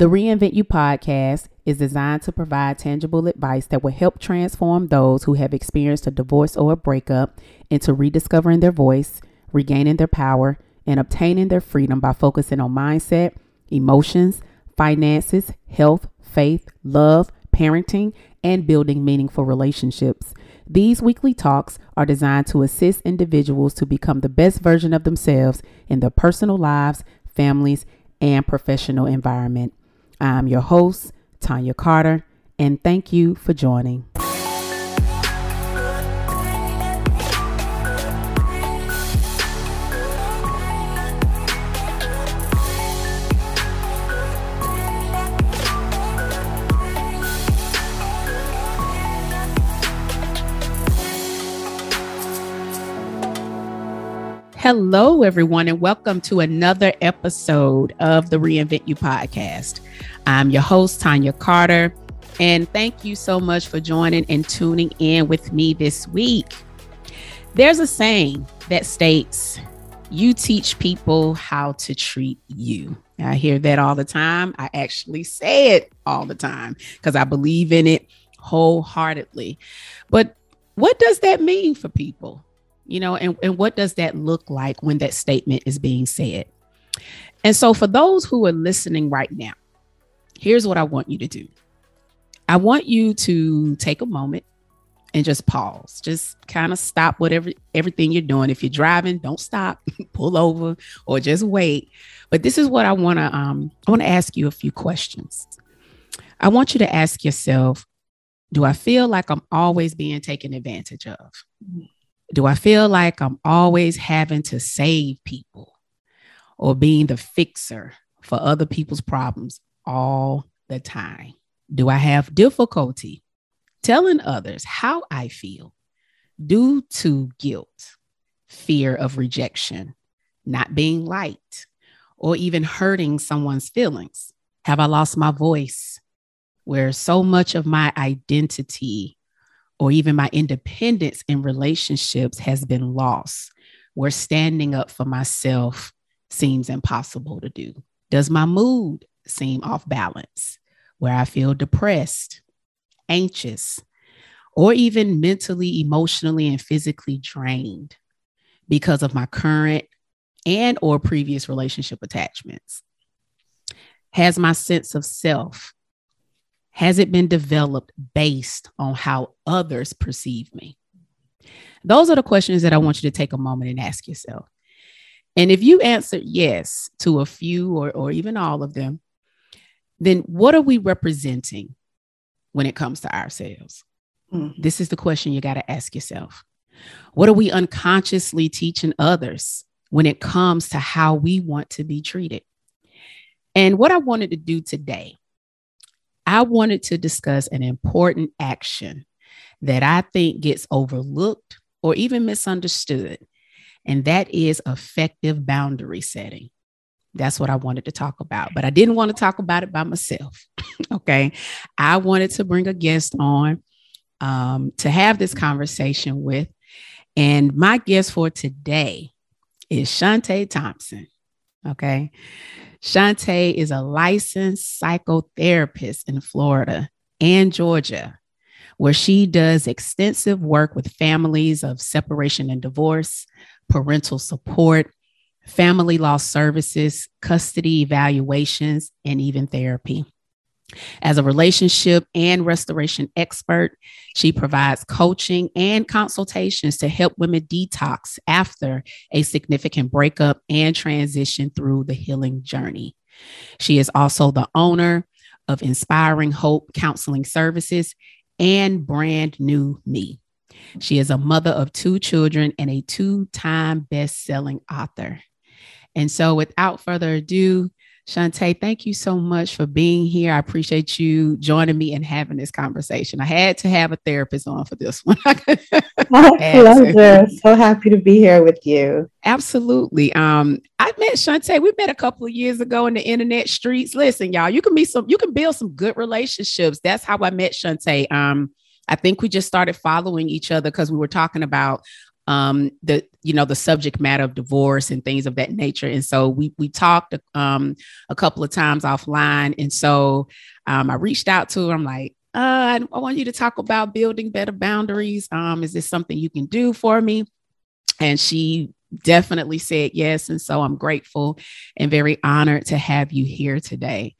The Reinvent You podcast is designed to provide tangible advice that will help transform those who have experienced a divorce or a breakup into rediscovering their voice, regaining their power, and obtaining their freedom by focusing on mindset, emotions, finances, health, faith, love, parenting, and building meaningful relationships. These weekly talks are designed to assist individuals to become the best version of themselves in their personal lives, families, and professional environment. I'm your host, Tonya Carter, and thank you for joining. Hello, everyone, and welcome to another episode of the Reinvent You podcast. I'm your host, Tonya Carter, and thank you so much for joining and tuning in with me this week. There's a saying that states, You teach people how to treat you. I hear that all the time. I actually say it all the time because I believe in it wholeheartedly. But what does that mean for people? You know, and, and what does that look like when that statement is being said? And so, for those who are listening right now, here's what I want you to do I want you to take a moment and just pause. Just kind of stop whatever everything you're doing. If you're driving, don't stop, pull over, or just wait. But this is what I want to um I want to ask you a few questions. I want you to ask yourself, do I feel like I'm always being taken advantage of? Do I feel like I'm always having to save people or being the fixer for other people's problems all the time? Do I have difficulty telling others how I feel due to guilt, fear of rejection, not being liked, or even hurting someone's feelings? Have I lost my voice where so much of my identity or even my independence in relationships has been lost, where standing up for myself seems impossible to do? Does my mood seem off balance, where I feel depressed, anxious, or even mentally, emotionally, and physically drained because of my current and or previous relationship attachments? Has my sense of self has it been developed based on how others perceive me? Those are the questions that I want you to take a moment and ask yourself. And if you answered yes to a few or, or even all of them, then what are we representing when it comes to ourselves? Mm-hmm. This is the question you got to ask yourself. What are we unconsciously teaching others when it comes to how we want to be treated? And what I wanted to do today I wanted to discuss an important action that I think gets overlooked or even misunderstood, and that is effective boundary setting. That's what I wanted to talk about, but I didn't want to talk about it by myself. okay. I wanted to bring a guest on um, to have this conversation with. And my guest for today is Chautè Thompson. Okay. Chautè is a licensed psychotherapist in Florida and Georgia, where she does extensive work with families of separation and divorce, parental support, family law services, custody evaluations, and even therapy. As a relationship and restoration expert, she provides coaching and consultations to help women detox after a significant breakup and transition through the healing journey. She is also the owner of Inspiring Hope Counseling Services and Brand New Me. She is a mother of two children and a two time best selling author. And so, without further ado, Chautè, thank you so much for being here. I appreciate you joining me and having this conversation. I had to have a therapist on for this one. My pleasure. So happy to be here with you. Absolutely. Um, I met Chautè. We met a couple of years ago in the internet streets. Listen, y'all, you can be some, you can build some good relationships. That's how I met Chautè. Um, I think we just started following each other because we were talking about um, the you know the subject matter of divorce and things of that nature. And so we we talked um, a couple of times offline, and so um, I reached out to her. I'm like, uh, I want you to talk about building better boundaries. Um, is this something you can do for me? And she definitely said yes. And so I'm grateful and very honored to have you here today.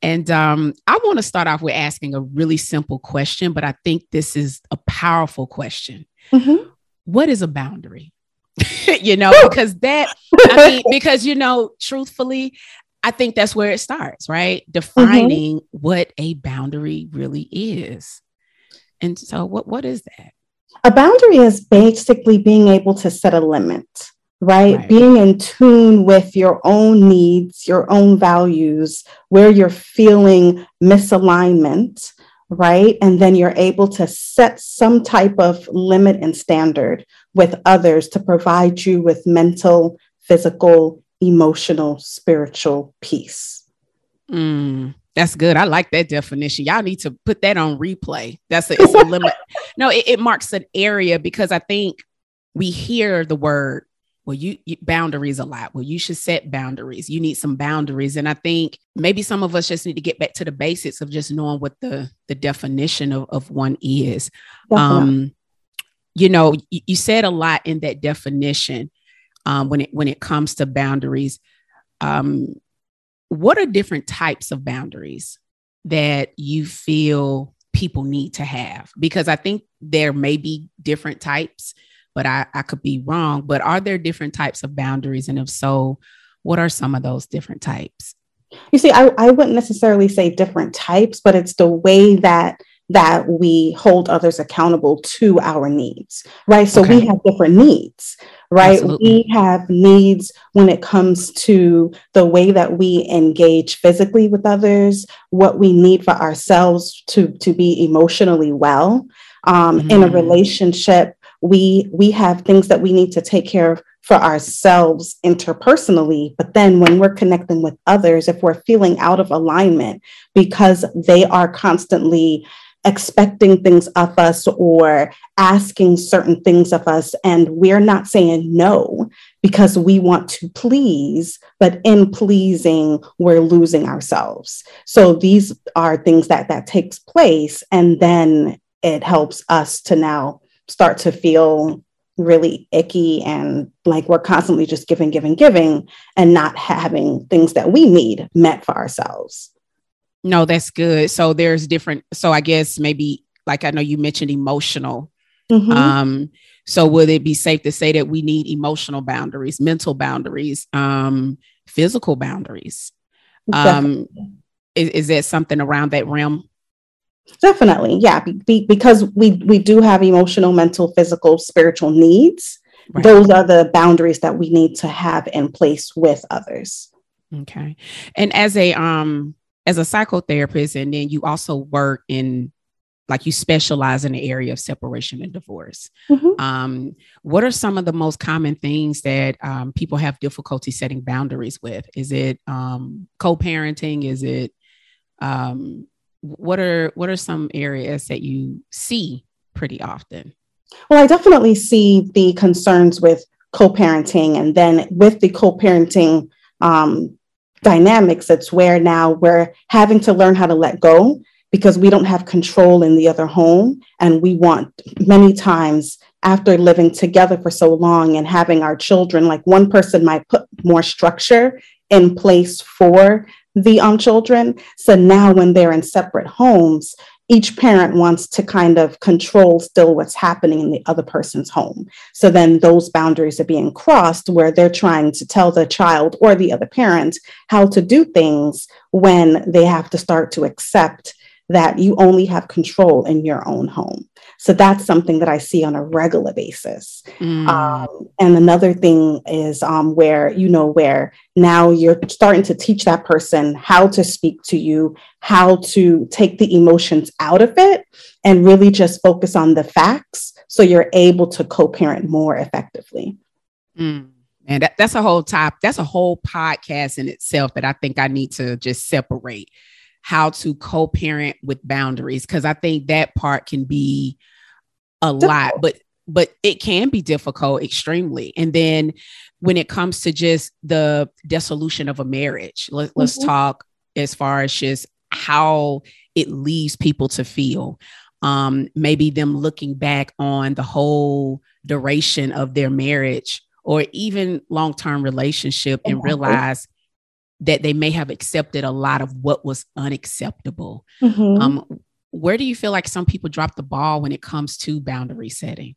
And um, I want to start off with asking a really simple question, but I think this is a powerful question. Mm-hmm. What is a boundary? you know, because that, I mean, because, you know, truthfully, I think that's where it starts, right? Defining mm-hmm. what a boundary really is. And so, what, what is that? A boundary is basically being able to set a limit, right? right? Being in tune with your own needs, your own values, where you're feeling misalignment, right? And then you're able to set some type of limit and standard with others to provide you with mental, physical, emotional, spiritual peace. Mm. That's good. I like that definition. Y'all need to put that on replay. That's a, it's a limit. No, it, it, marks an area because I think we hear the word, well, you, you boundaries a lot. Well, you should set boundaries. You need some boundaries. And I think maybe some of us just need to get back to the basics of just knowing what the, the definition of, of one is. Um, you know, you, you said a lot in that definition um, when it when it comes to boundaries. Um, what are different types of boundaries that you feel people need to have? Because I think there may be different types, but I, I could be wrong. But are there different types of boundaries? And if so, what are some of those different types? You see, I, I wouldn't necessarily say different types, but it's the way that that we hold others accountable to our needs, right? So okay. we have different needs, right? Absolutely. We have needs when it comes to the way that we engage physically with others, what we need for ourselves to, to be emotionally well. Um, mm-hmm. In a mm-hmm. relationship, we we have things that we need to take care of for ourselves interpersonally but then when we're connecting with others if we're feeling out of alignment because they are constantly expecting things of us or asking certain things of us. And we're not saying no because we want to please, but in pleasing, we're losing ourselves. So these are things that that takes place. And then it helps us to now start to feel really icky and like we're constantly just giving, giving, giving, and not having things that we need met for ourselves. No, that's good. So there's different. So I guess maybe like I know you mentioned emotional. Mm-hmm. Um, so would it be safe to say that we need emotional boundaries, mental boundaries, um, physical boundaries? Um, is, is that something around that realm? Definitely, yeah. Be, because we we do have emotional, mental, physical, spiritual needs. Right. Those are the boundaries that we need to have in place with others. Okay, and as a um as a psychotherapist, and then you also work in like you specialize in the area of separation and divorce. Mm-hmm. Um, what are some of the most common things that um, people have difficulty setting boundaries with? Is it um, co-parenting? Is it um, what are what are some areas that you see pretty often? Well, I definitely see the concerns with co-parenting, and then with the co-parenting um, dynamics, it's where now we're having to learn how to let go because we don't have control in the other home. And we want many times after living together for so long and having our children, like one person might put more structure in place for the um, children. So now when they're in separate homes, each parent wants to kind of control still what's happening in the other person's home. So then those boundaries are being crossed where they're trying to tell the child or the other parent how to do things when they have to start to accept that you only have control in your own home. So that's something that I see on a regular basis. Mm. Um, and another thing is um, where, you know, where now you're starting to teach that person how to speak to you, how to take the emotions out of it, and really just focus on the facts so you're able to co parent more effectively. Mm. And that, that's a whole top, that's a whole podcast in itself that I think I need to just separate how to co-parent with boundaries because I think that part can be a lot. But but it can be difficult extremely. And then when it comes to just the dissolution of a marriage, let, mm-hmm. let's talk as far as just how it leaves people to feel. Um, maybe them looking back on the whole duration of their marriage or even long term relationship and realize that they may have accepted a lot of what was unacceptable. Mm-hmm. Um, where do you feel like some people drop the ball when it comes to boundary setting?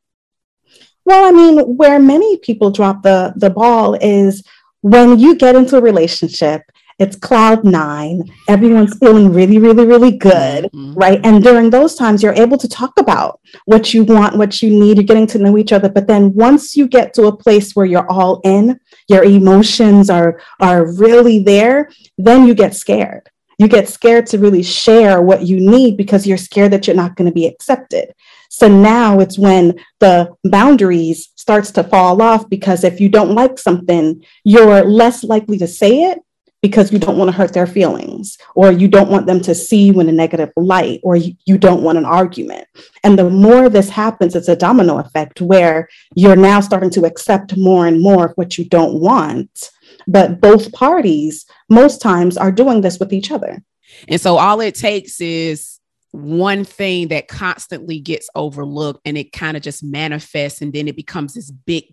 Well, I mean, where many people drop the the ball is when you get into a relationship it's cloud nine. Everyone's feeling really really really good mm-hmm. right? And during those times you're able to talk about what you want what you need. You're getting to know each other. But then once you get to a place where you're all in your emotions are are really there then you get scared. You get scared to really share what you need because you're scared that you're not going to be accepted. So now it's when the boundaries starts to fall off because if you don't like something you're less likely to say it because you don't want to hurt their feelings or you don't want them to see you in a negative light or you, you, don't want an argument. And the more this happens it's a domino effect where you're now starting to accept more and more of what you don't want. But both parties most times are doing this with each other. And so all it takes is one thing that constantly gets overlooked and it kind of just manifests and then it becomes this big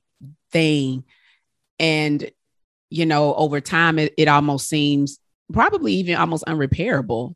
thing. And you know, over time, it, it almost seems probably even almost unrepairable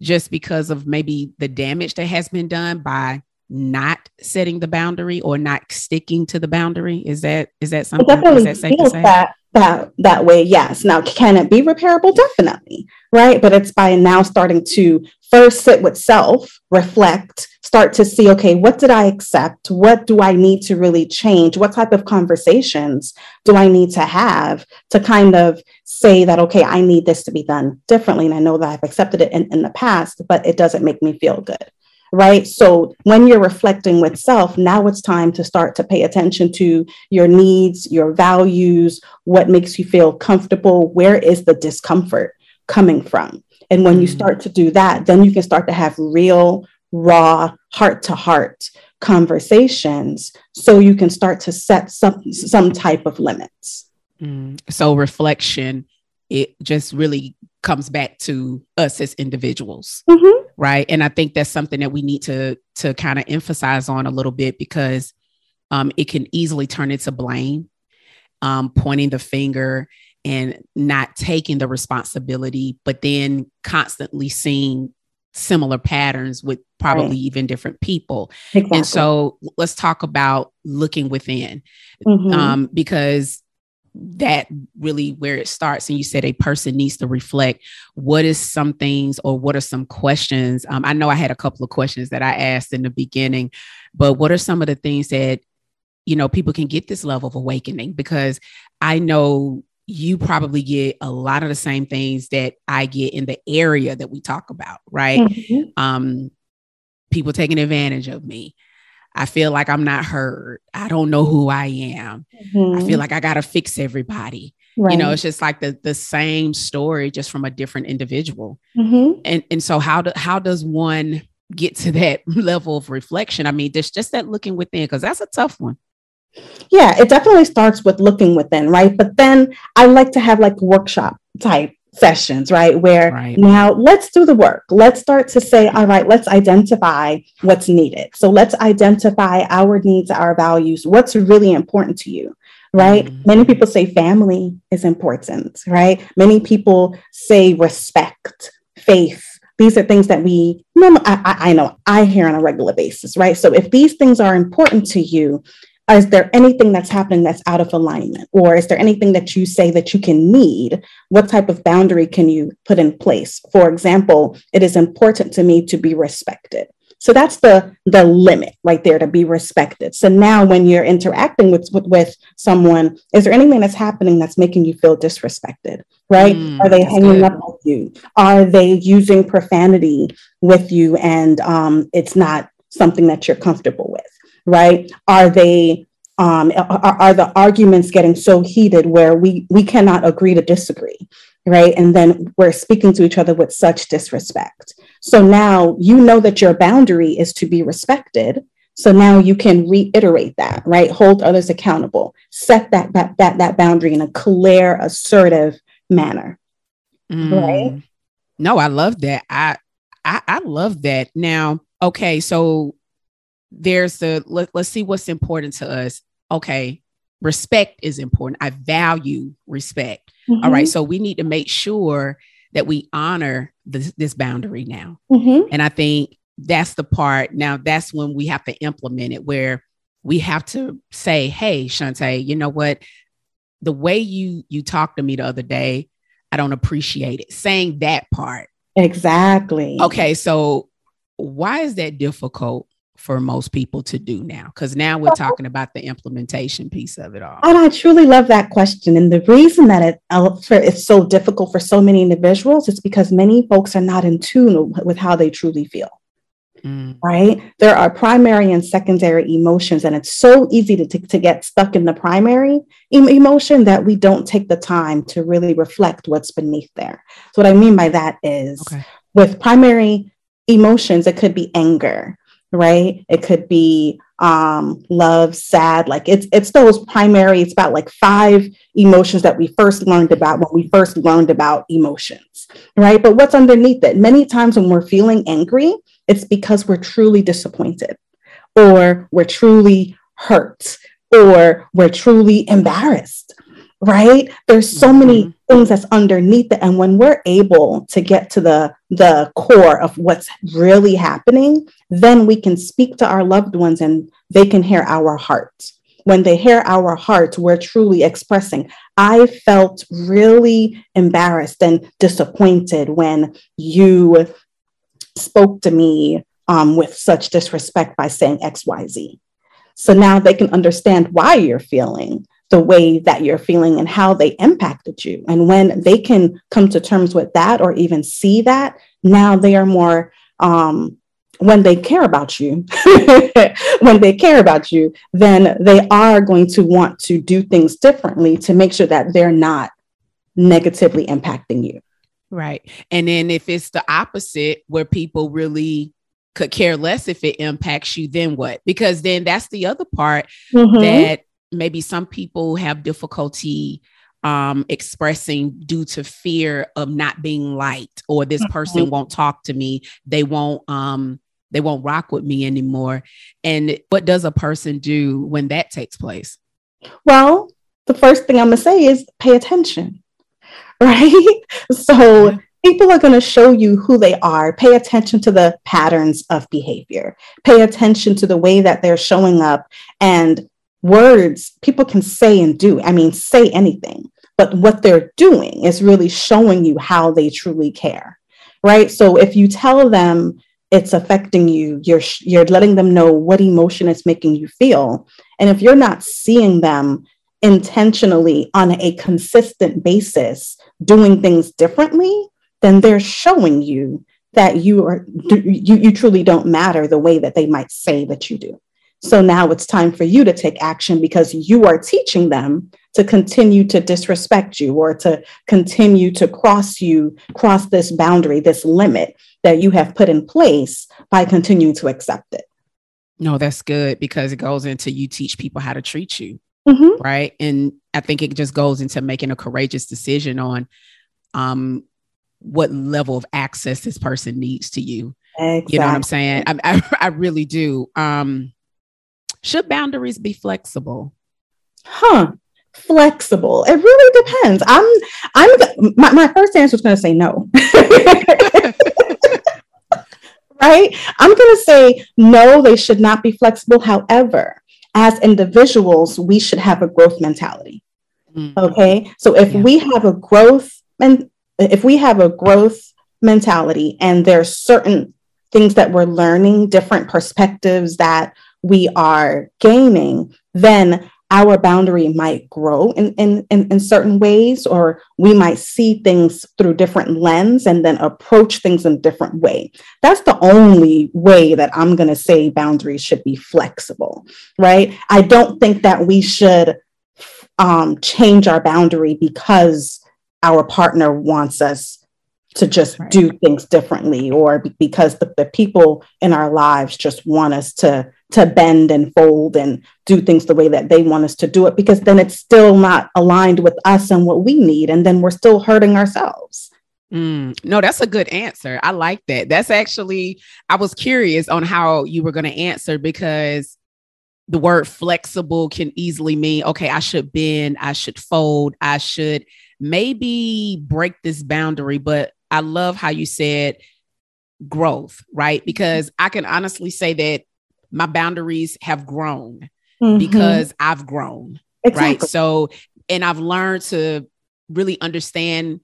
just because of maybe the damage that has been done by not setting the boundary or not sticking to the boundary. Is that is that something? It definitely is that feels that that that way. Yes. Now, can it be repairable? Definitely, right? But it's by now starting to first sit with self, reflect, start to see, okay, what did I accept? What do I need to really change? What type of conversations do I need to have to kind of say that, okay, I need this to be done differently? And I know that I've accepted it in, in the past, but it doesn't make me feel good. Right. So when you're reflecting with self, now it's time to start to pay attention to your needs, your values, what makes you feel comfortable, where is the discomfort coming from? And when mm-hmm. you start to do that, then you can start to have real, raw, heart to heart conversations so you can start to set some, some type of limits. Mm. So, reflection, it just really comes back to us as individuals mm-hmm. Right and i think that's something that we need to to kind of emphasize on a little bit because um, it can easily turn into blame um, pointing the finger and not taking the responsibility, but then constantly seeing similar patterns with probably right. even different people. Exactly. And so let's talk about looking within mm-hmm. um, because that really where it starts and you said a person needs to reflect what is some things or what are some questions um, i know i had a couple of questions that i asked in the beginning but what are some of the things that you know people can get this level of awakening because i know you probably get a lot of the same things that I get in the area that we talk about, right? Mm-hmm. Um, people taking advantage of me. I feel like I'm not heard. I don't know who I am. Mm-hmm. I feel mm-hmm. like I got to fix everybody. Right. You know, it's just like the the same story, just from a different individual. Mm-hmm. And and so how do how does one get to that level of reflection? I mean, there's just that looking within because that's a tough one. Yeah, it definitely starts with looking within, right? But then I like to have like workshop type sessions, right? Where right. now let's do the work. Let's start to say, all right, let's identify what's needed. So let's identify our needs, our values, what's really important to you, right? Mm-hmm. Many people say family is important, right? Many people say respect, faith. These are things that we, I, I know I hear on a regular basis, right? So if these things are important to you, is there anything that's happening that's out of alignment? Or is there anything that you say that you can need? What type of boundary can you put in place? For example it is important to me to be respected. So that's the the limit right there to be respected. So now when you're interacting with with, with someone is there anything that's happening that's making you feel disrespected right? Mm, are they hanging good. up with you? Are they using profanity with you and um, it's not something that you're comfortable with right? Are they um, are, are the arguments getting so heated where we we cannot agree to disagree, right? And then we're speaking to each other with such disrespect. So now you know that your boundary is to be respected. So now you can reiterate that, right? Hold others accountable. Set that that that, that boundary in a clear, assertive manner. Mm. Right? No, I love that. I, I I love that. Now, okay, so there's the let, let's see what's important to us. Okay, respect is important. I value respect. Mm-hmm. All right, so we need to make sure that we honor this, this boundary now. Mm-hmm. And I think that's the part now that's when we have to implement it where we have to say hey Chautè you know what the way you you talked to me the other day i don't appreciate it saying that part exactly okay so why is that difficult for most people to do now because now we're talking about the implementation piece of it all and i truly love that question and the reason that it, uh, it's so difficult for so many individuals is because many folks are not in tune with how they truly feel Mm. Right? There are primary and secondary emotions, and it's so easy to, to, to get stuck in the primary em- emotion that we don't take the time to really reflect what's beneath there. So, what I mean by that is okay. with primary emotions, it could be anger, right? It could be um, love, sad. Like it's it's those primary. It's about like five emotions that we first learned about when we first learned about emotions, right? But what's underneath it? Many times when we're feeling angry, it's because we're truly disappointed or we're truly hurt or we're truly embarrassed right? There's so mm-hmm. many things that's underneath it. And when we're able to get to the the core of what's really happening then we can speak to our loved ones and they can hear our hearts. When they hear our hearts we're truly expressing. I felt really embarrassed and disappointed when you spoke to me um, with such disrespect by saying XYZ. So now they can understand why you're feeling the way that you're feeling and how they impacted you. And when they can come to terms with that or even see that, now they are more, um, when they care about you, when they care about you, then they are going to want to do things differently to make sure that they're not negatively impacting you. Right. And then if it's the opposite, where people really could care less if it impacts you, then what? Because then that's the other part mm-hmm. that maybe some people have difficulty um, expressing due to fear of not being liked or this mm-hmm. person won't talk to me. They won't um, they won't rock with me anymore. And what does a person do when that takes place? Well, the first thing I'm gonna say is pay attention right? So people are going to show you who they are. Pay attention to the patterns of behavior, pay attention to the way that they're showing up and words people can say and do. I mean, say anything, but what they're doing is really showing you how they truly care, right? So if you tell them, it's affecting you you're you're letting them know what emotion it's making you feel and if you're not seeing them intentionally on a consistent basis doing things differently, then they're showing you that you are you, you truly don't matter the way that they might say that you do. So now it's time for you to take action because you are teaching them to continue to disrespect you or to continue to cross you, cross this boundary, this limit that you have put in place by continuing to accept it. No, that's good because it goes into you teach people how to treat you mm-hmm. right? And I think it just goes into making a courageous decision on um, what level of access this person needs to you. Exactly. You know what I'm saying? I, I, I really do. Um, should boundaries be flexible? Huh? Flexible. It really depends. I'm. I'm. My, my first answer is going to say no. right? I'm going to say no. They should not be flexible. However, as individuals, we should have a growth mentality. Mm-hmm. Okay. So if yeah. we have a growth and if we have a growth mentality and there's certain things that we're learning, different perspectives that we are gaining, then our boundary might grow in, in, in, in, certain ways, or we might see things through different lens and then approach things in a different way. That's the only way that I'm going to say boundaries should be flexible, right? I don't think that we should um, change our boundary because our partner wants us to just right. do things differently or because the, the people in our lives just want us to to bend and fold and do things the way that they want us to do it because then it's still not aligned with us and what we need and then we're still hurting ourselves Mm, no, that's a good answer. I like that. That's actually, I was curious on how you were going to answer because the word flexible can easily mean, okay, I should bend, I should fold, I should maybe break this boundary. But I love how you said growth, right? Because I can honestly say that my boundaries have grown mm-hmm. because I've grown, exactly. right? So, and I've learned to really understand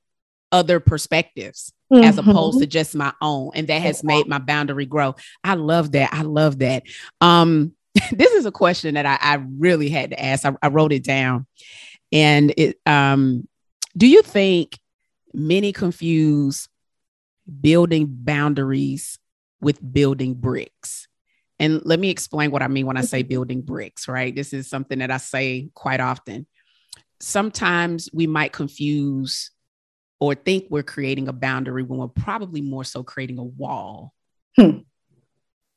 other perspectives mm-hmm. as opposed to just my own and that has made my boundary grow i love that i love that um this is a question that I, I really had to ask I, I, wrote it down and it um do you think many confuse building boundaries with building bricks and let me explain what i mean when i say building bricks right this is something that i say quite often sometimes we might confuse or think we're creating a boundary when we're probably more so creating a wall. Hmm.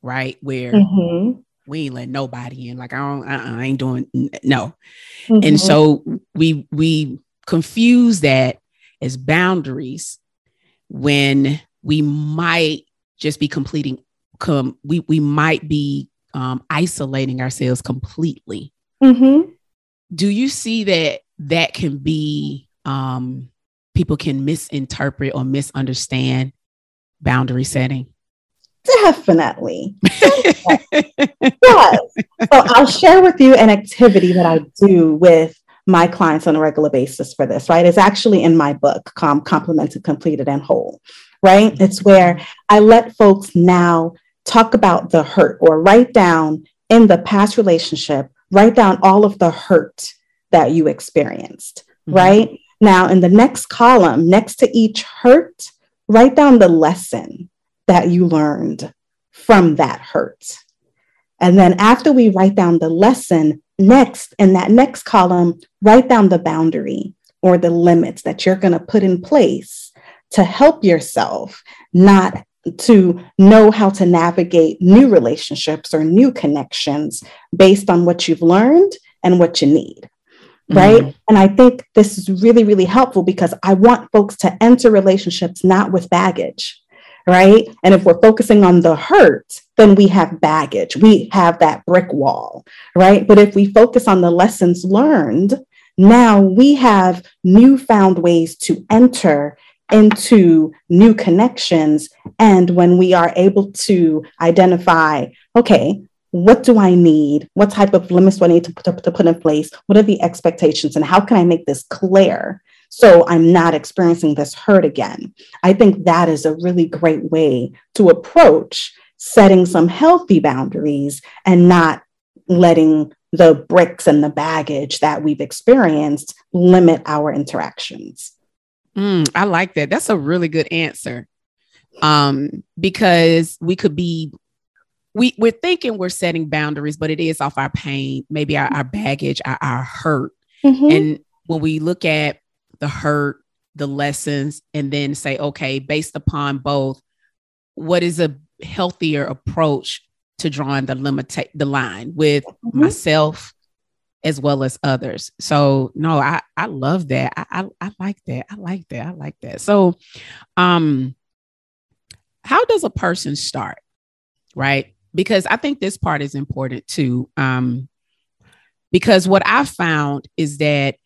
Right? Where mm-hmm. we ain't let nobody in. Like I don't uh-uh, I ain't doing no. Mm-hmm. And so we we confuse that as boundaries when we might just be completing come we we might be um, isolating ourselves completely. Mm-hmm. Do you see that that can be um, people can misinterpret or misunderstand boundary setting? Definitely. yes. So I'll share with you an activity that I do with my clients on a regular basis for this, right? It's actually in my book, Com- Complemented, Completed, and Whole, right? It's where I let folks now talk about the hurt or write down in the past relationship, write down all of the hurt that you experienced, mm-hmm. right? Now, in the next column, next to each hurt, write down the lesson that you learned from that hurt. And then after we write down the lesson, next in that next column, write down the boundary or the limits that you're going to put in place to help yourself not to know how to navigate new relationships or new connections based on what you've learned and what you need right? Mm-hmm. And I think this is really, really helpful because I want folks to enter relationships not with baggage, right? And if we're focusing on the hurt, then we have baggage, we have that brick wall, right? But if we focus on the lessons learned, now we have newfound ways to enter into new connections. And when we are able to identify, okay, what do I need? What type of limits do I need to put, to put in place? What are the expectations? And how can I make this clear so I'm not experiencing this hurt again? I think that is a really great way to approach setting some healthy boundaries and not letting the bricks and the baggage that we've experienced limit our interactions. Mm, I like that. That's a really good answer. Um, because we could be we we're thinking we're setting boundaries, but it is off our pain, maybe our, our baggage, our, our hurt. Mm-hmm. And when we look at the hurt, the lessons, and then say, okay, based upon both, what is a healthier approach to drawing the limit the line with mm-hmm. myself as well as others. So no, I I love that. I, I I like that. I like that. I like that. So um how does a person start? Right? because I think this part is important too. Um, because what I found is that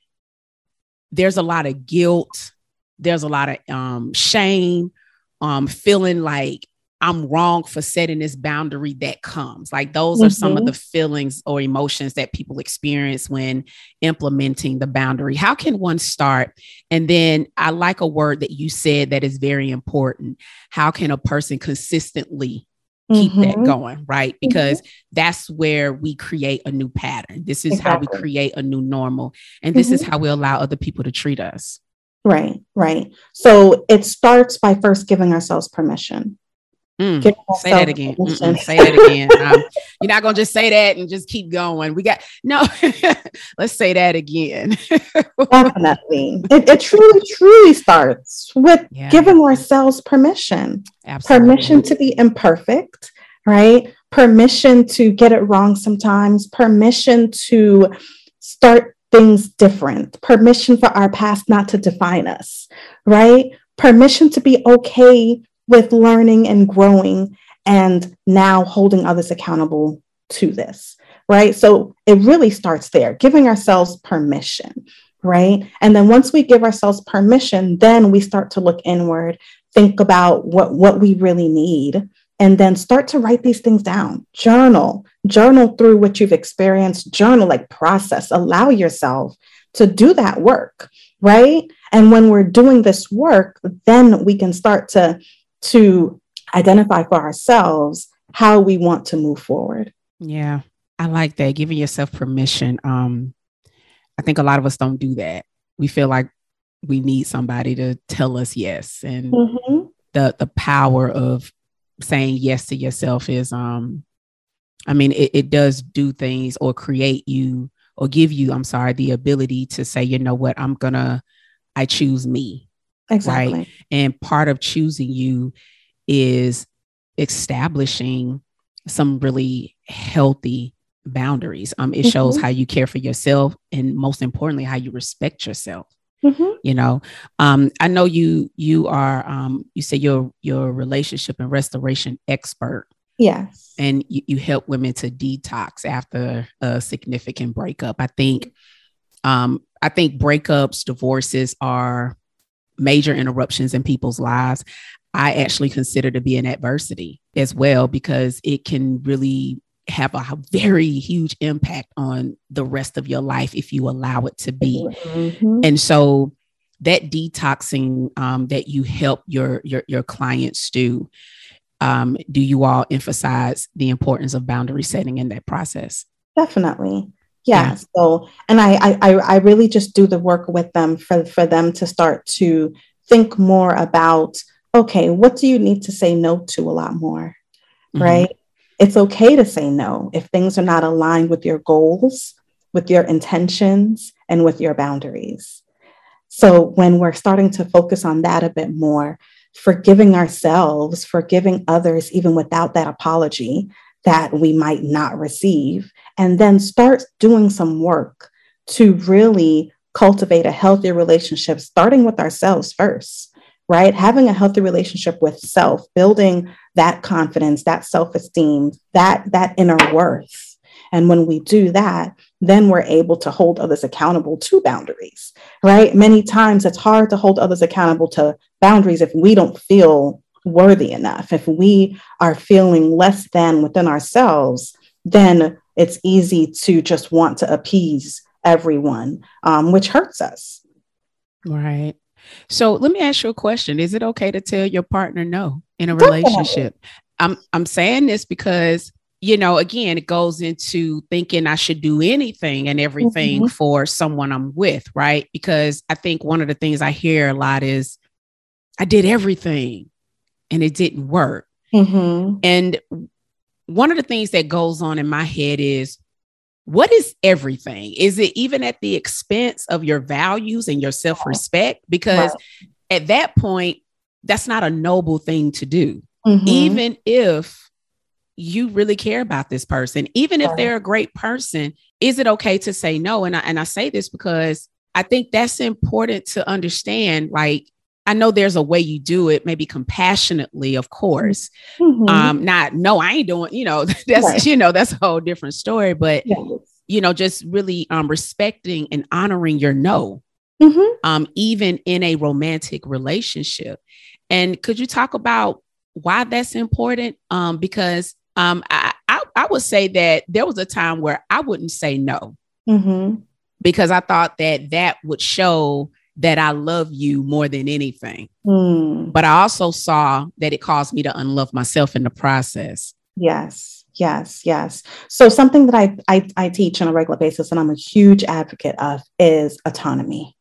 there's a lot of guilt, there's a lot of um, shame, um, feeling like I'm wrong for setting this boundary that comes. Like those mm-hmm. are some of mm-hmm. the feelings or emotions that people experience when implementing the boundary. How can one start? And then I like a word that you said that is very important. How can a person consistently keep mm-hmm. that going, right? Mm-hmm. Because mm-hmm. that's where we create a new pattern. This is exactly. how we create a new normal. And this mm-hmm. is how we allow other people to treat us. Right, right. So it starts by first giving ourselves permission. Mm, say that again. say that again. Um, you're not gonna just say that and just keep going. We got no. let's say that again. Definitely, it, it, truly, truly starts with yeah. giving ourselves permission. Absolutely. Permission to be imperfect, right? permission to get it wrong sometimes, permission to start things different, permission for our past not to define us, right? Permission to be okay with learning and growing and now holding others accountable to this, right? So it really starts there, giving ourselves permission, right? And then once we give ourselves permission, then we start to look inward, think about what, what we really need, and then start to write these things down. Journal, journal through what you've experienced, journal, like process, allow yourself to do that work, right? And when we're doing this work, then we can start to, to identify for ourselves how we want to move forward. Yeah, I like that. Giving yourself permission. Um, I think a lot of us don't do that. We feel like we need somebody to tell us yes. And mm-hmm. the the power of saying yes to yourself is um I mean it, it does do things or create you or give you, I'm sorry, the ability to say, you know what, I'm gonna I choose me. Exactly. Right. And part of choosing you is establishing some really healthy boundaries. Um, it mm-hmm. shows how you care for yourself and most importantly, how you respect yourself. Mm-hmm. You know, um, I know you you are um, you say you're your relationship and restoration expert. Yes. And you, you help women to detox after a significant breakup. I think um, I think breakups, divorces are major interruptions in people's lives. I actually consider to be an adversity as well because it can really have a very huge impact on the rest of your life if you allow it to be. Mm-hmm. And so that detoxing um, that you help your your your clients do, um, do you all emphasize the importance of boundary setting in that process? Definitely. Yeah. yeah. So, and I, I, I really just do the work with them for, for them to start to think more about, okay, what do you need to say no to a lot more? Mm-hmm. Right it's okay to say no if things are not aligned with your goals, with your intentions, and with your boundaries. So when we're starting to focus on that a bit more, forgiving ourselves, forgiving others, even without that apology that we might not receive, and then start doing some work to really cultivate a healthier relationship, starting with ourselves first right? Having a healthy relationship with self, building that confidence, that self-esteem, that that inner worth. And when we do that, then we're able to hold others accountable to boundaries, right? Many times it's hard to hold others accountable to boundaries if we don't feel worthy enough. If we are feeling less than within ourselves, then it's easy to just want to appease everyone, um, which hurts us. Right. So let me ask you a question. Is it okay to tell your partner no in a relationship? I'm I'm saying this because you know, again, it goes into thinking I should do anything and everything mm-hmm. for someone I'm with, right? Because I think one of the things I hear a lot is I did everything and it didn't work. Mm-hmm. And one of the things that goes on in my head is what is everything? Is it even at the expense of your values and your self respect? Because right. at that point, that's not a noble thing to do. Mm-hmm. Even if you really care about this person, even if they're a great person, is it okay to say no? And I, and I say this because I think that's important to understand. Like, I know there's a way you do it, maybe compassionately, of course. Mm-hmm. Um, not no, I ain't doing, you know, that's right. you know, that's a whole different story. But yes. you know, just really um respecting and honoring your no, mm-hmm. um, even in a romantic relationship. And could you talk about why that's important? Um, because um I, I, I would say that there was a time where I wouldn't say no. Mm-hmm. Because I thought that that would show that I love you more than anything. Mm. But I also saw that it caused me to unlove myself in the process. Yes, yes, yes. So something that I, I, I teach on a regular basis and I'm a huge advocate of is autonomy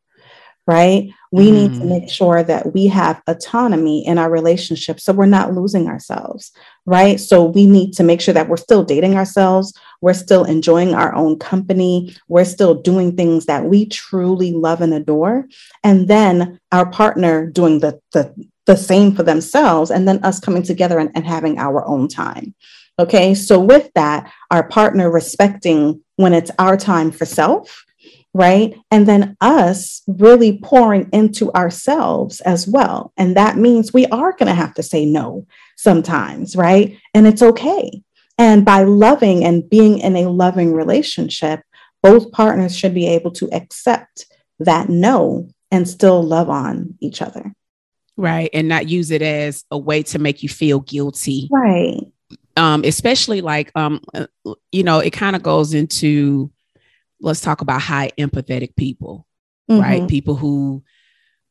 right? We mm. need to mm. make sure that we have autonomy in our relationship so we're not losing ourselves, right? So we need to make sure that we're still dating ourselves, we're still enjoying our own company, we're still doing things that we truly love and adore. And then our partner doing the, the the same for themselves, and then us coming together and, and having our own time. Okay, so with that, our partner respecting when it's our time for self, right? And then us really pouring into ourselves as well. And that means we are going to have to say no sometimes, right? And it's okay. And by loving and being in a loving relationship, both partners should be able to accept that no and still love on each other. Right. And not use it as a way to make you feel guilty. Right. Um, especially like um, uh, you know, it kind of goes into let's talk about high empathetic people, mm-hmm. right? People who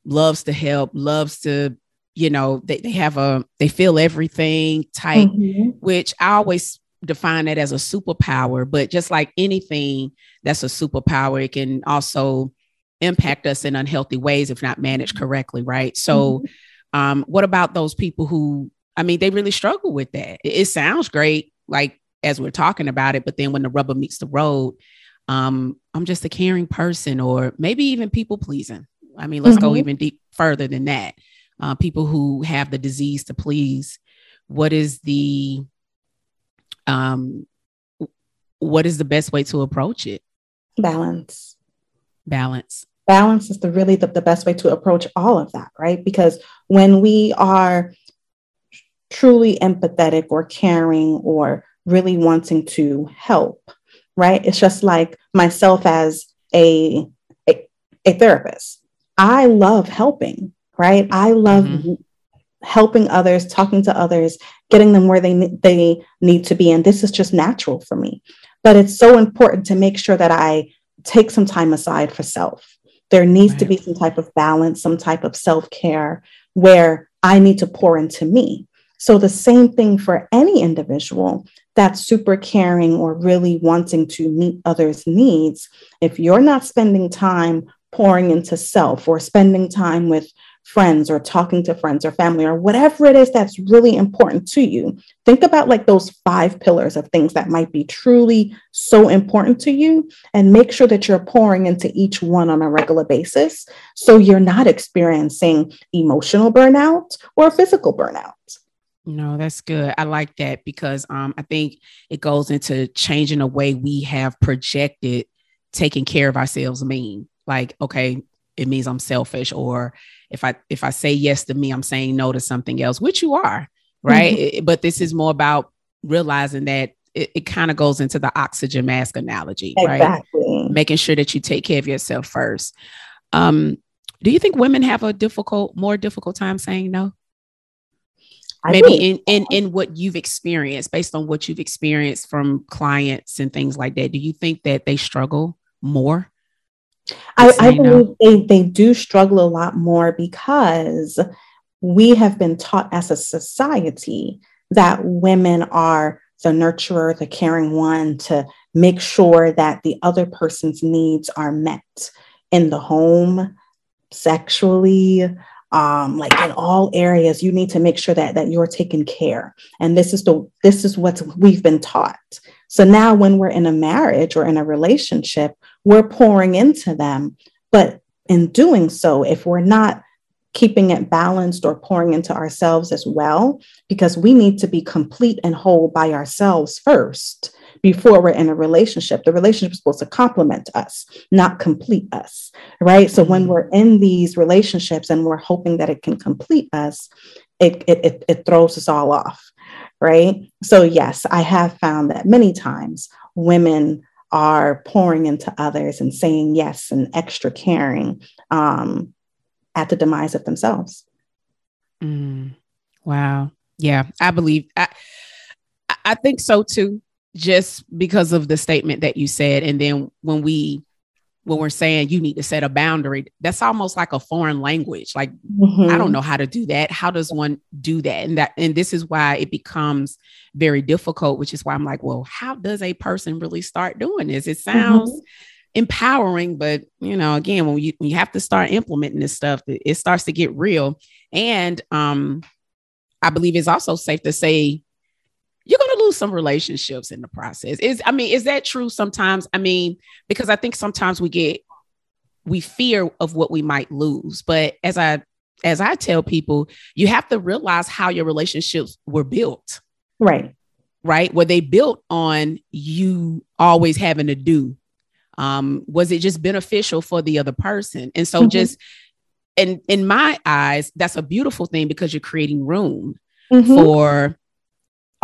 loves to help, loves to, you know, they, they have a they feel everything type, mm-hmm. which I always define that as a superpower, but just like anything that's a superpower, it can also impact us in unhealthy ways if not managed correctly, right? So, mm-hmm. um, what about those people who, I mean, they really struggle with that? It, it, sounds great, like as we're talking about it, but then when the rubber meets the road, um, I'm just a caring person, or maybe even people pleasing. I mean, let's mm-hmm. go even deep further than that. Uh, people who have the disease to please. What is the um, what is the best way to approach it? Balance. Balance. Balance is the really the, the best way to approach all of that, right? Because when we are truly empathetic or caring or really wanting to help, right? It's just like myself as a, a, a therapist. I love helping, right? I love mm-hmm. helping others, talking to others, getting them where they they need to be, and this is just natural for me. But it's so important to make sure that I take some time aside for self. There needs right. to be some type of balance, some type of self care where I need to pour into me. So, the same thing for any individual that's super caring or really wanting to meet others' needs. If you're not spending time pouring into self or spending time with friends or talking to friends or family or whatever it is that's really important to you. Think about like those five pillars of things that might be truly so important to you and make sure that you're pouring into each one on a regular basis so you're not experiencing emotional burnout or physical burnout. No, that's good. I like that because um, I think it goes into changing the way we have projected taking care of ourselves mean. Like, okay, it means I'm selfish, or if I if I say yes to me, I'm saying no to something else, which you are, right? Mm-hmm. It, but this is more about realizing that it, it kind of goes into the oxygen mask analogy, exactly. right? Making sure that you take care of yourself first. Um, do you think women have a difficult, more difficult time saying no? Maybe in, in in what you've experienced based on what you've experienced from clients and things like that do you think that they struggle more I, I believe no? they, they do struggle a lot more because we have been taught as a society that women are the nurturer, the caring one to make sure that the other person's needs are met in the home, sexually, um, like in all areas. You need to make sure that that you're taken care. And this is the this is what we've been taught. So now when we're in a marriage or in a relationship, we're pouring into them. But in doing so, if we're not keeping it balanced or pouring into ourselves as well, because we need to be complete and whole by ourselves first before we're in a relationship. The relationship is supposed to complement us, not complete us, right? So when mm-hmm. we're in these relationships and we're hoping that it can complete us, it, it, it, it throws us all off, right? So, yes, I have found that many times women are pouring into others and saying yes and extra caring um, at the demise of themselves. Mm, wow. Yeah, I believe I, I think so too, just because of the statement that you said. And then when we when we're saying you need to set a boundary, that's almost like a foreign language. Like mm-hmm. I don't know how to do that. How does one do that? And that and this is why it becomes very difficult, which is why I'm like, well, how does a person really start doing this? It sounds mm-hmm. empowering, but you know, again, when you when you have to start implementing this stuff, it, it starts to get real. And um, I believe it's also safe to say you're going to lose some relationships in the process. Is I mean, is that true sometimes? I mean, because I think sometimes we get we fear of what we might lose, but as I as I tell people, you have to realize how your relationships were built. Right. Right. Were they built on you always having to do? Um, was it just beneficial for the other person? And so mm-hmm. just and in my eyes, that's a beautiful thing because you're creating room mm-hmm. for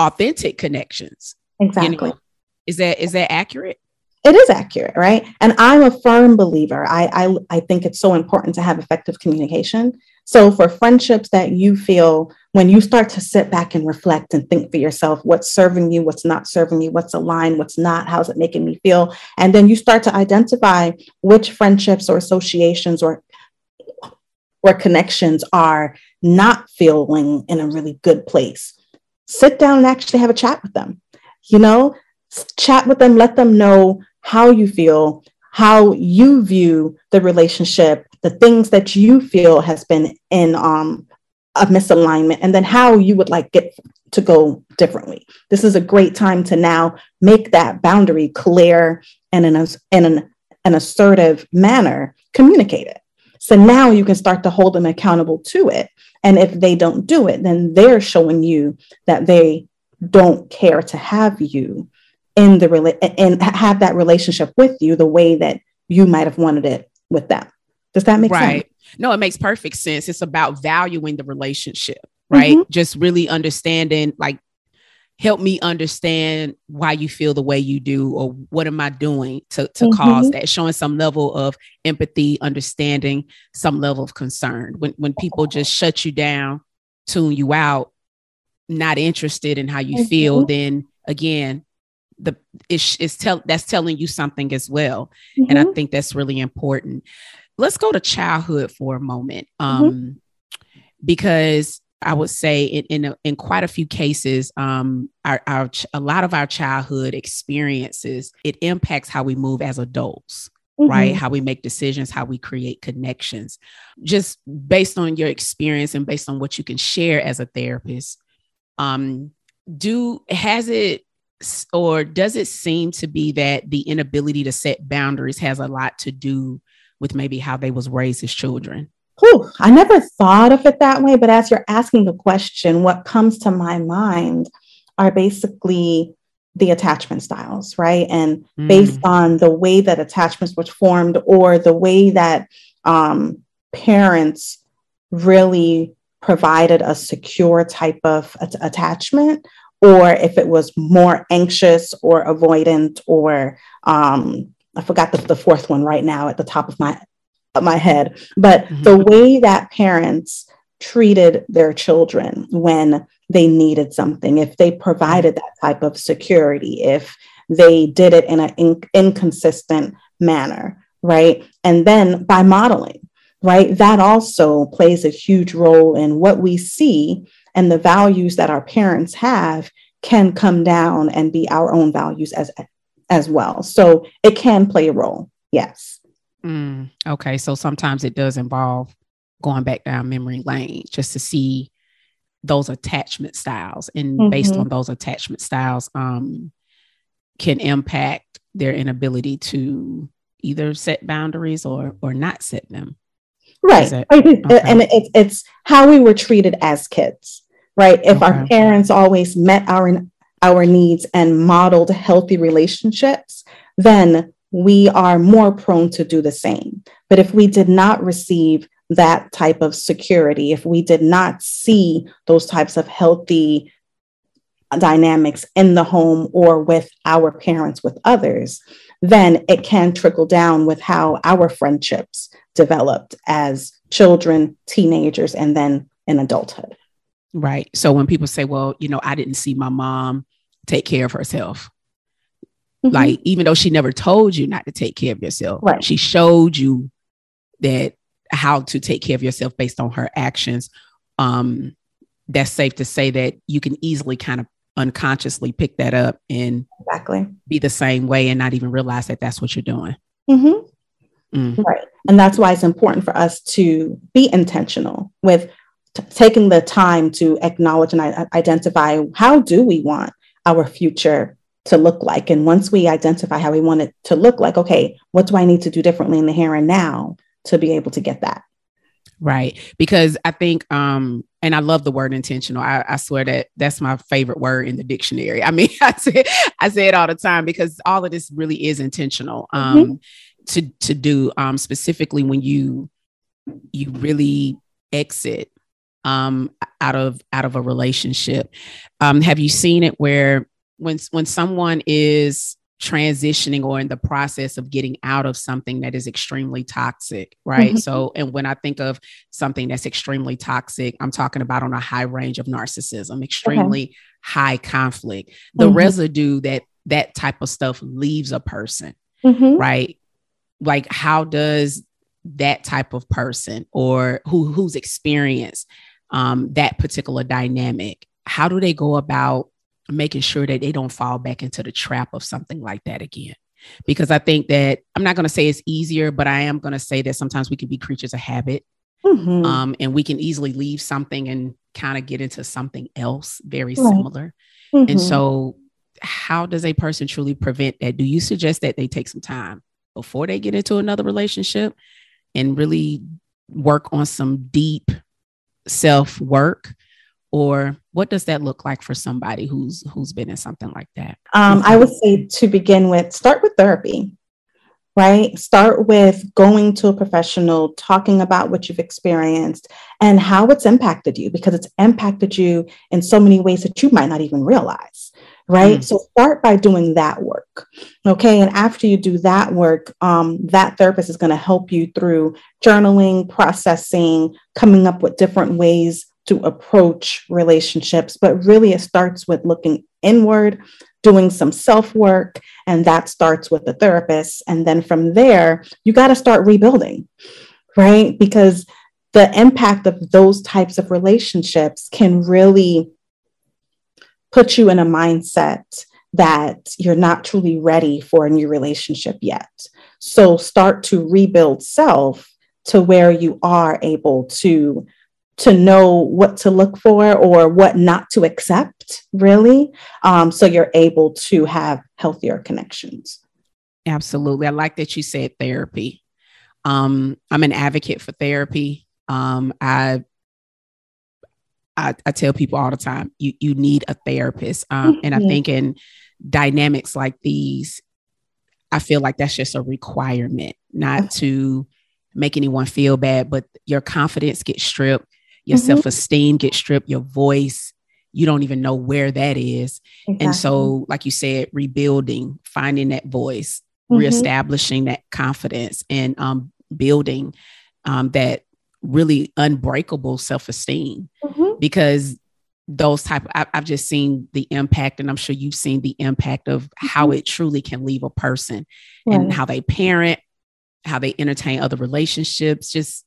authentic connections. Exactly. You know, is that is that accurate? It is accurate, right? And I'm a firm believer. I, I I think it's so important to have effective communication. So for friendships that you feel when you start to sit back and reflect and think for yourself what's serving you, what's not serving you, what's aligned, what's not, how's it making me feel, and then you start to identify which friendships or associations or or connections are not feeling in a really good place. Sit down and actually have a chat with them. You know, chat with them, let them know how you feel, how you view the relationship, the things that you feel has been in um, a misalignment, and then how you would like it to go differently. This is a great time to now make that boundary clear and in, a, in an, an assertive manner communicate it. So now you can start to hold them accountable to it. And if they don't do it, then they're showing you that they don't care to have you in the rela- and have that relationship with you the way that you might have wanted it with them. Does that make sense? right. sense? No, it makes perfect sense. It's about valuing the relationship, right? Mm-hmm. Just really understanding, like, help me understand why you feel the way you do, or what am I doing to, to mm-hmm. cause that? Showing some level of empathy, understanding, some level of concern. When when people just shut you down, tune you out, not interested in how you mm-hmm. feel, then again, the it's, it's tell that's telling you something as well mm-hmm. and i mm-hmm. think that's really important let's go to childhood for a moment mm-hmm. um because i would say in in, a, in quite a few cases um our, our a lot of our childhood experiences it impacts how we move as adults Mm-hmm. right? How we make decisions, how we create connections. Just based on your experience and based on what you can share as a therapist, um, do has it or does it seem to be that the inability to set boundaries has a lot to do with maybe how they was raised as children? Whew, I never thought of it that way, but as you're asking the question, what comes to my mind are basically the attachment styles, right? And mm. based on the way that attachments were formed or the way that um, parents really provided a secure type of attachment or if it was more anxious or avoidant or um, I forgot the, the fourth one right now at the top of my my head. But mm-hmm. the way that parents treated their children when they needed something, if they provided that type of security, if they did it in an in- inconsistent manner, right? And then by modeling, right? That also plays a huge role in what we see and the values that our parents have can come down and be our own values as as well so it can play a role yes mm, okay so sometimes it does involve going back down memory lane just to see those attachment styles and mm-hmm. based on those attachment styles um, can impact their inability to either set boundaries or or not set them right okay. and it, it's how we were treated as kids right? If okay. our parents always met our our needs and modeled healthy relationships, then we are more prone to do the same. But if we did not receive that type of security, if we did not see those types of healthy dynamics in the home or with our parents, with others, then it can trickle down with how our friendships developed as children, teenagers, and then in adulthood. Right. So when people say, well, you know, I didn't see my mom take care of herself. Mm-hmm. Like, even though she never told you not to take care of yourself, right. she showed you that how to take care of yourself based on her actions. Um, that's safe to say that you can easily kind of unconsciously pick that up and exactly be the same way and not even realize that that's what you're doing. Mm-hmm. Mm. Right. And that's why it's important for us to be intentional with t- taking the time to acknowledge and I- identify how do we want our future to look like and once we identify how we want it to look like okay what do i need to do differently in the here and now to be able to get that Right. Because I think, um, and I love the word intentional. I, I, swear that that's my favorite word in the dictionary. I mean, I say I say it all the time because all of this really is intentional um, mm-hmm. to to do um, specifically when you you really exit um, out of out of a relationship. Um, have you seen it where when when someone is transitioning or in the process of getting out of something that is extremely toxic, right? Mm-hmm. So, and when I think of something that's extremely toxic, I'm talking about on a high range of narcissism, extremely okay. high conflict, the mm-hmm. residue that that type of stuff leaves a person, mm-hmm. right? Like, how does that type of person or who who's experienced um, that particular dynamic, how do they go about making sure that they don't fall back into the trap of something like that again. Because I think that I'm not going to say it's easier, but I am going to say that sometimes we can be creatures of habit. Mm-hmm. Um, and we can easily leave something and kind of get into something else very right. similar. Mm-hmm. And so, how does a person truly prevent that? Do you suggest that they take some time before they get into another relationship and really work on some deep self work or what does that look like for somebody who's who's been in something like that? Um, i would say to begin with start with therapy right? Start with going to a professional talking about what you've experienced and how it's impacted you because it's impacted you in so many ways that you might not even realize right? Mm. so start by doing that work okay? And after you do that work um, that therapist is going to help you through journaling processing coming up with different ways to approach relationships, but really it starts with looking inward, doing some self work, and that starts with the therapist. And then from there, you got to start rebuilding, right? Because the impact of those types of relationships can really put you in a mindset that you're not truly ready for a new relationship yet. So start to rebuild self to where you are able to to know what to look for or what not to accept, really. Um, so you're able to have healthier connections. Absolutely. I like that you said therapy. Um, I'm an advocate for therapy. Um, I, I, I tell people all the time, you you need a therapist, um, mm-hmm. and I mm-hmm. think in dynamics like these, I feel like that's just a requirement, not to make anyone feel bad, but your confidence gets stripped your mm-hmm. self-esteem gets stripped your voice you don't even know where that is exactly. and so like you said rebuilding finding that voice mm-hmm. reestablishing that confidence and um, building um, that really unbreakable self-esteem mm-hmm. because those type I, have just seen the impact and i'm sure you've seen the impact of how mm-hmm. it truly can leave a person right. and how they parent how they entertain other relationships just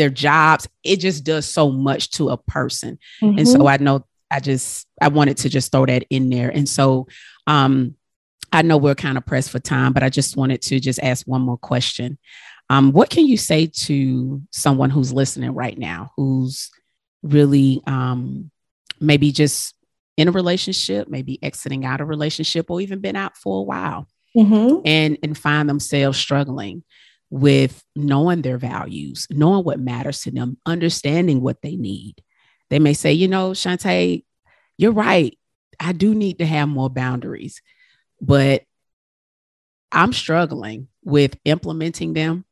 their jobs. It just does so much to a person. Mm-hmm. And so mm-hmm. I know I just I wanted to just throw that in there. And so um I know we're kind of pressed for time, but I just wanted to just ask one more question. Um, what can you say to someone who's listening right now, who's really um, maybe just in a relationship, maybe exiting out of a relationship, or even been out for a while, mm-hmm. and and find themselves struggling? With knowing their values, knowing what matters to them, understanding what they need. They may say, you know, Chautè, you're right. I do need to have more boundaries, but I'm struggling with implementing them.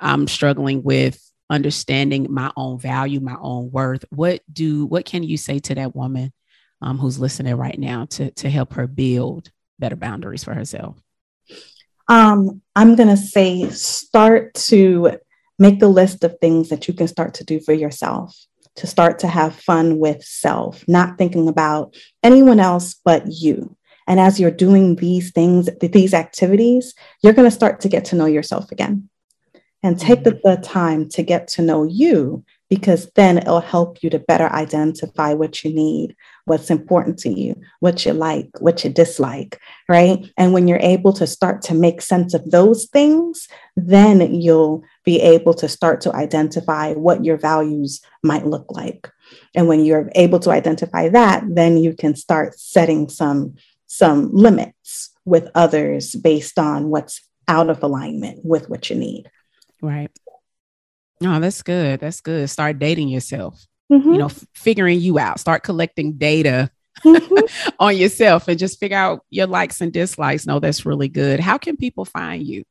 I'm struggling with understanding my own value, my own worth. What do what can you say to that woman um, who's listening right now to to help her build better boundaries for herself? Um, I'm going to say start to make the list of things that you can start to do for yourself, to start to have fun with self, not thinking about anyone else but you. And as you're doing these things, these activities, you're going to start to get to know yourself again. And take the, the time to get to know you because then it'll help you to better identify what you need, what's important to you, what you like, what you dislike, right? And when you're able to start to make sense of those things, then you'll be able to start to identify what your values might look like. And when you're able to identify that, then you can start setting some some limits with others based on what's out of alignment with what you need. Right. Oh, that's good. That's good. Start dating yourself. Mm-hmm. You know, f- figuring you out. Start collecting data mm-hmm. on yourself and just figure out your likes and dislikes. No, that's really good. How can people find you?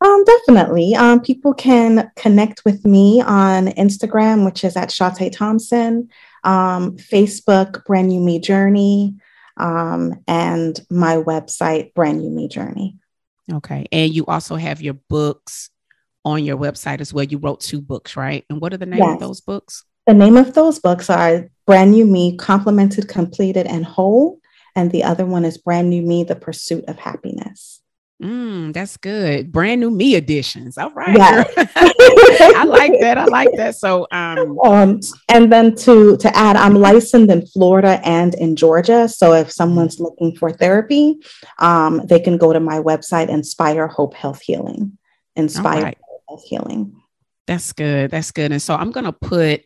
Um, definitely. Um, people can connect with me on Instagram, which is at Chautè Thompson, um, Facebook, Brand New Me Journey, um, and my website, Brand New Me Journey. Okay. And you also have your books on your website as well. You wrote two books, right? And what are the name yes. of those books? The name of those books are Brand New Me, Complemented, Completed, and Whole. And the other one is Brand New Me, The Pursuit of Happiness. Mm, that's good. Brand new me editions. All right. Yeah. I like that. I like that. So um, um and then to to add, I'm licensed in Florida and in Georgia. So if someone's looking for therapy, um, they can go to my website, Inspire Hope Health Healing. Inspire right. Healing. That's good. That's good. And so I'm gonna put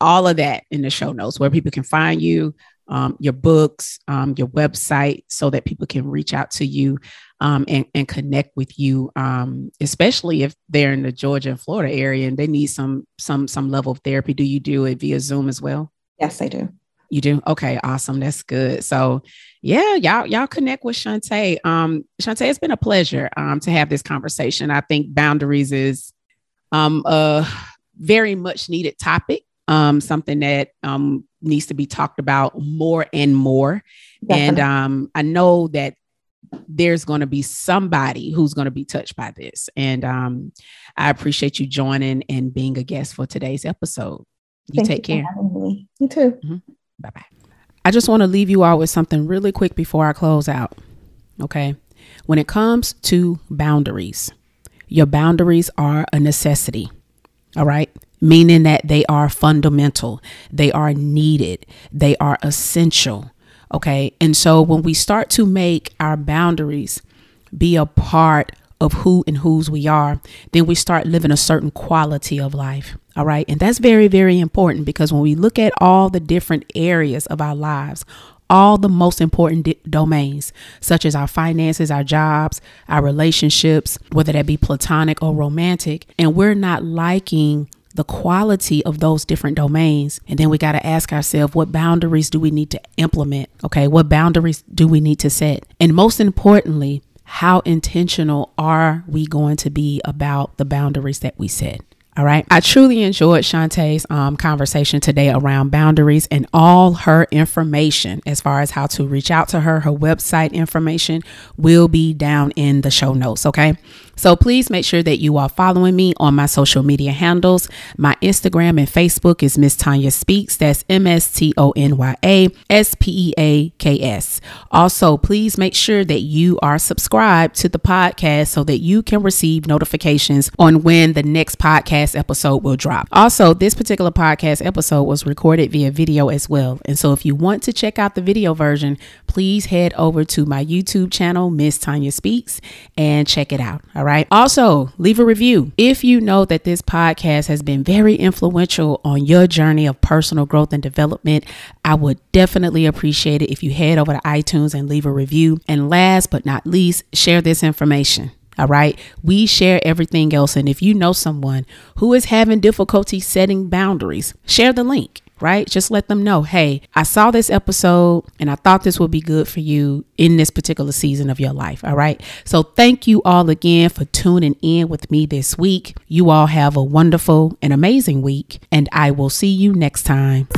all of that in the show notes where people can find you, um, your books, um, your website, so that people can reach out to you um, and, and connect with you, um, especially if they're in the Georgia and Florida area and they need some some some level of therapy. Do you do it via Zoom as well? Yes, I do. You do? Okay, awesome. That's good. So yeah, y'all, y'all connect with Chautè. Um, Chautè, it's been a pleasure um to have this conversation. I think boundaries is um a very much needed topic um, something that um, needs to be talked about more and more. Definitely. And um, I know that there's going to be somebody who's going to be touched by this. And um, I appreciate you joining and being a guest for today's episode. You Thank take you care. You too. Mm-hmm. Bye bye. I just want to leave you all with something really quick before I close out. Okay. When it comes to boundaries, your boundaries are a necessity. All right meaning that they are fundamental, they are needed, they are essential. Okay. And so when we start to make our boundaries be a part of who and whose we are, then we start living a certain quality of life. All right. And that's very, very important because when we look at all the different areas of our lives, all the most important domains, such as our finances, our jobs, our relationships, whether that be platonic or romantic, and we're not liking the quality of those different domains. And then we got to ask ourselves what boundaries do we need to implement? Okay, what boundaries do we need to set? And most importantly, how intentional are we going to be about the boundaries that we set? All right. I truly enjoyed Chautè's um, conversation today around boundaries and all her information as far as how to reach out to her. Her website information will be down in the show notes. Okay. So please make sure that you are following me on my social media handles. My Instagram and Facebook is Miss Tonya Speaks. That's M S T O N Y A S P E A K S. Also, please make sure that you are subscribed to the podcast so that you can receive notifications on when the next podcast episode will drop. Also, this particular podcast episode was recorded via video as well. And so if you want to check out the video version, please head over to my YouTube channel, Miss Tonya Speaks, and check it out. All right. Also, leave a review. If you know that this podcast has been very influential on your journey of personal growth and development, I would definitely appreciate it if you head over to iTunes and leave a review. And last but not least, share this information. All right. We share everything else. And if you know someone who is having difficulty setting boundaries, share the link right? Just let them know, hey, I saw this episode and I thought this would be good for you in this particular season of your life. All right. So thank you all again for tuning in with me this week. You all have a wonderful and amazing week, and I will see you next time.